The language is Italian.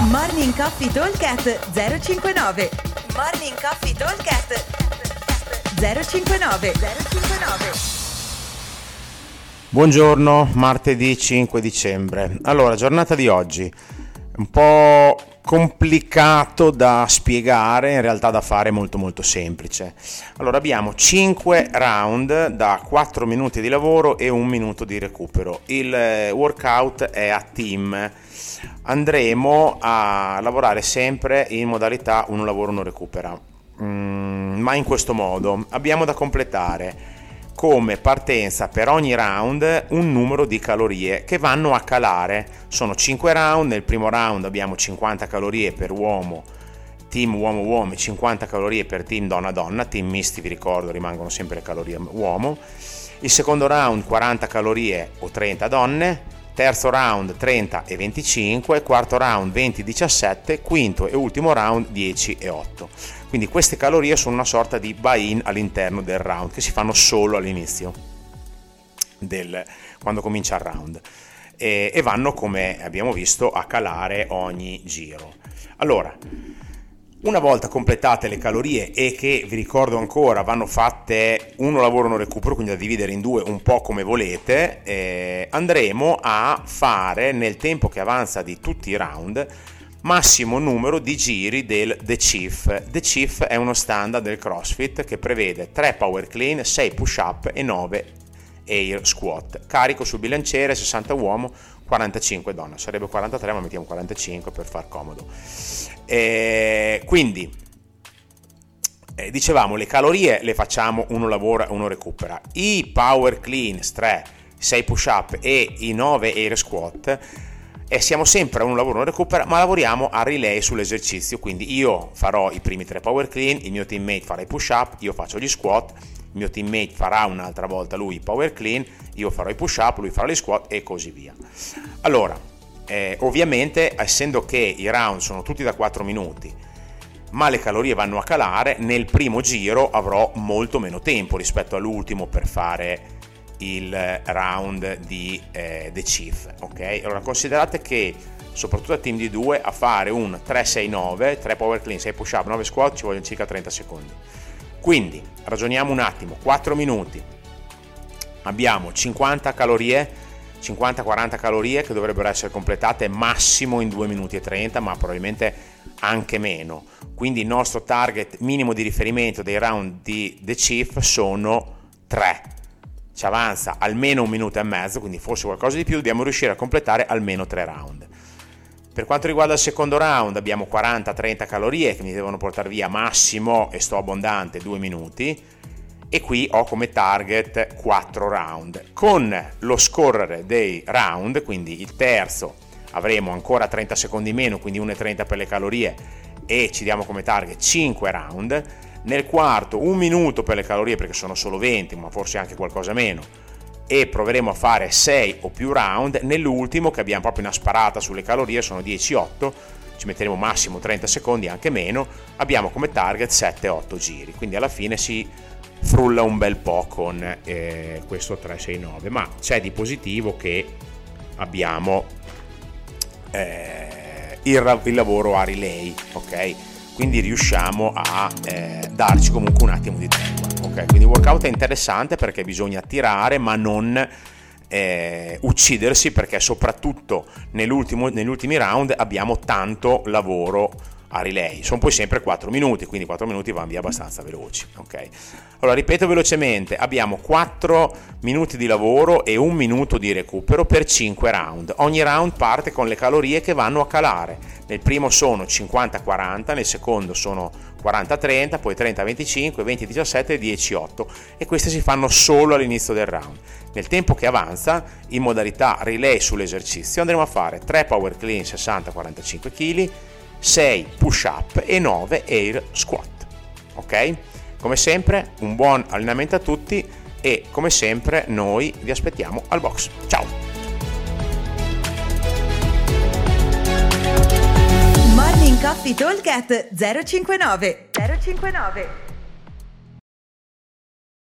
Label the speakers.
Speaker 1: Morning Coffee Talkcast 059 Morning Coffee Talkcast 059 059
Speaker 2: Buongiorno, martedì 5 dicembre. Allora, giornata di oggi un po' complicato da spiegare, in realtà da fare molto molto semplice. Allora abbiamo 5 round da 4 minuti di lavoro e un minuto di recupero. Il eh, workout è a team. Andremo a lavorare sempre in modalità uno lavoro uno recupera. Mm, ma in questo modo abbiamo da completare come partenza per ogni round un numero di calorie che vanno a calare. Sono 5 round, nel primo round abbiamo 50 calorie per uomo, team uomo-uomo, 50 calorie per team donna-donna, team misti vi ricordo rimangono sempre le calorie uomo. Il secondo round 40 calorie o 30 donne, terzo round 30 e 25, quarto round 20 e 17, quinto e ultimo round 10 e 8. Quindi queste calorie sono una sorta di buy-in all'interno del round che si fanno solo all'inizio, del, quando comincia il round. E, e vanno, come abbiamo visto, a calare ogni giro. Allora, una volta completate le calorie e che vi ricordo ancora vanno fatte uno lavoro uno recupero, quindi da dividere in due un po' come volete, eh, andremo a fare nel tempo che avanza di tutti i round massimo numero di giri del The Chief. The Chief è uno standard del CrossFit che prevede 3 power clean, 6 push up e 9 air squat. Carico sul bilanciere 60 uomo, 45 donna. Sarebbe 43 ma mettiamo 45 per far comodo. E quindi eh, dicevamo le calorie le facciamo uno lavora uno recupera. I power clean 3, 6 push up e i 9 air squat e siamo sempre a un lavoro non recupera, ma lavoriamo a relay sull'esercizio. Quindi io farò i primi tre power clean, il mio teammate farà i push up, io faccio gli squat, il mio teammate farà un'altra volta lui i power clean, io farò i push up, lui farà gli squat e così via. Allora, eh, ovviamente, essendo che i round sono tutti da 4 minuti, ma le calorie vanno a calare, nel primo giro avrò molto meno tempo rispetto all'ultimo per fare il round di eh, The Chief. Ok? Allora considerate che soprattutto a team di 2 a fare un 3-6-9, 3 power clean, 6 push up, 9 squat ci vogliono circa 30 secondi. Quindi ragioniamo un attimo, 4 minuti, abbiamo 50 calorie, 50-40 calorie che dovrebbero essere completate massimo in 2 minuti e 30, ma probabilmente anche meno. Quindi il nostro target minimo di riferimento dei round di The Chief sono 3 ci avanza almeno un minuto e mezzo, quindi forse qualcosa di più, dobbiamo riuscire a completare almeno tre round. Per quanto riguarda il secondo round abbiamo 40-30 calorie che mi devono portare via massimo e sto abbondante 2 minuti. E qui ho come target 4 round. Con lo scorrere dei round, quindi il terzo avremo ancora 30 secondi meno, quindi 1,30 per le calorie e ci diamo come target 5 round. Nel quarto un minuto per le calorie perché sono solo 20 ma forse anche qualcosa meno e proveremo a fare 6 o più round. Nell'ultimo che abbiamo proprio una sparata sulle calorie sono 10-8 ci metteremo massimo 30 secondi anche meno abbiamo come target 7-8 giri. Quindi alla fine si frulla un bel po' con eh, questo 369 ma c'è di positivo che abbiamo eh, il, il lavoro a relay ok? Quindi riusciamo a eh, darci comunque un attimo di tregua. Ok, quindi workout è interessante perché bisogna tirare ma non eh, uccidersi perché soprattutto negli ultimi round abbiamo tanto lavoro a relay. Sono poi sempre 4 minuti, quindi 4 minuti vanno via abbastanza veloci. Ok. Allora ripeto velocemente: abbiamo 4 minuti di lavoro e un minuto di recupero per 5 round. Ogni round parte con le calorie che vanno a calare. Nel primo sono 50-40, nel secondo sono 40-30, poi 30-25, 20-17 e 10-8 e queste si fanno solo all'inizio del round. Nel tempo che avanza, in modalità relay sull'esercizio, andremo a fare 3 power clean 60-45 kg 6 push up e 9 air squat. Ok? Come sempre, un buon allenamento a tutti e come sempre noi vi aspettiamo al box. Ciao!
Speaker 1: Morning Coffee Talk 059 059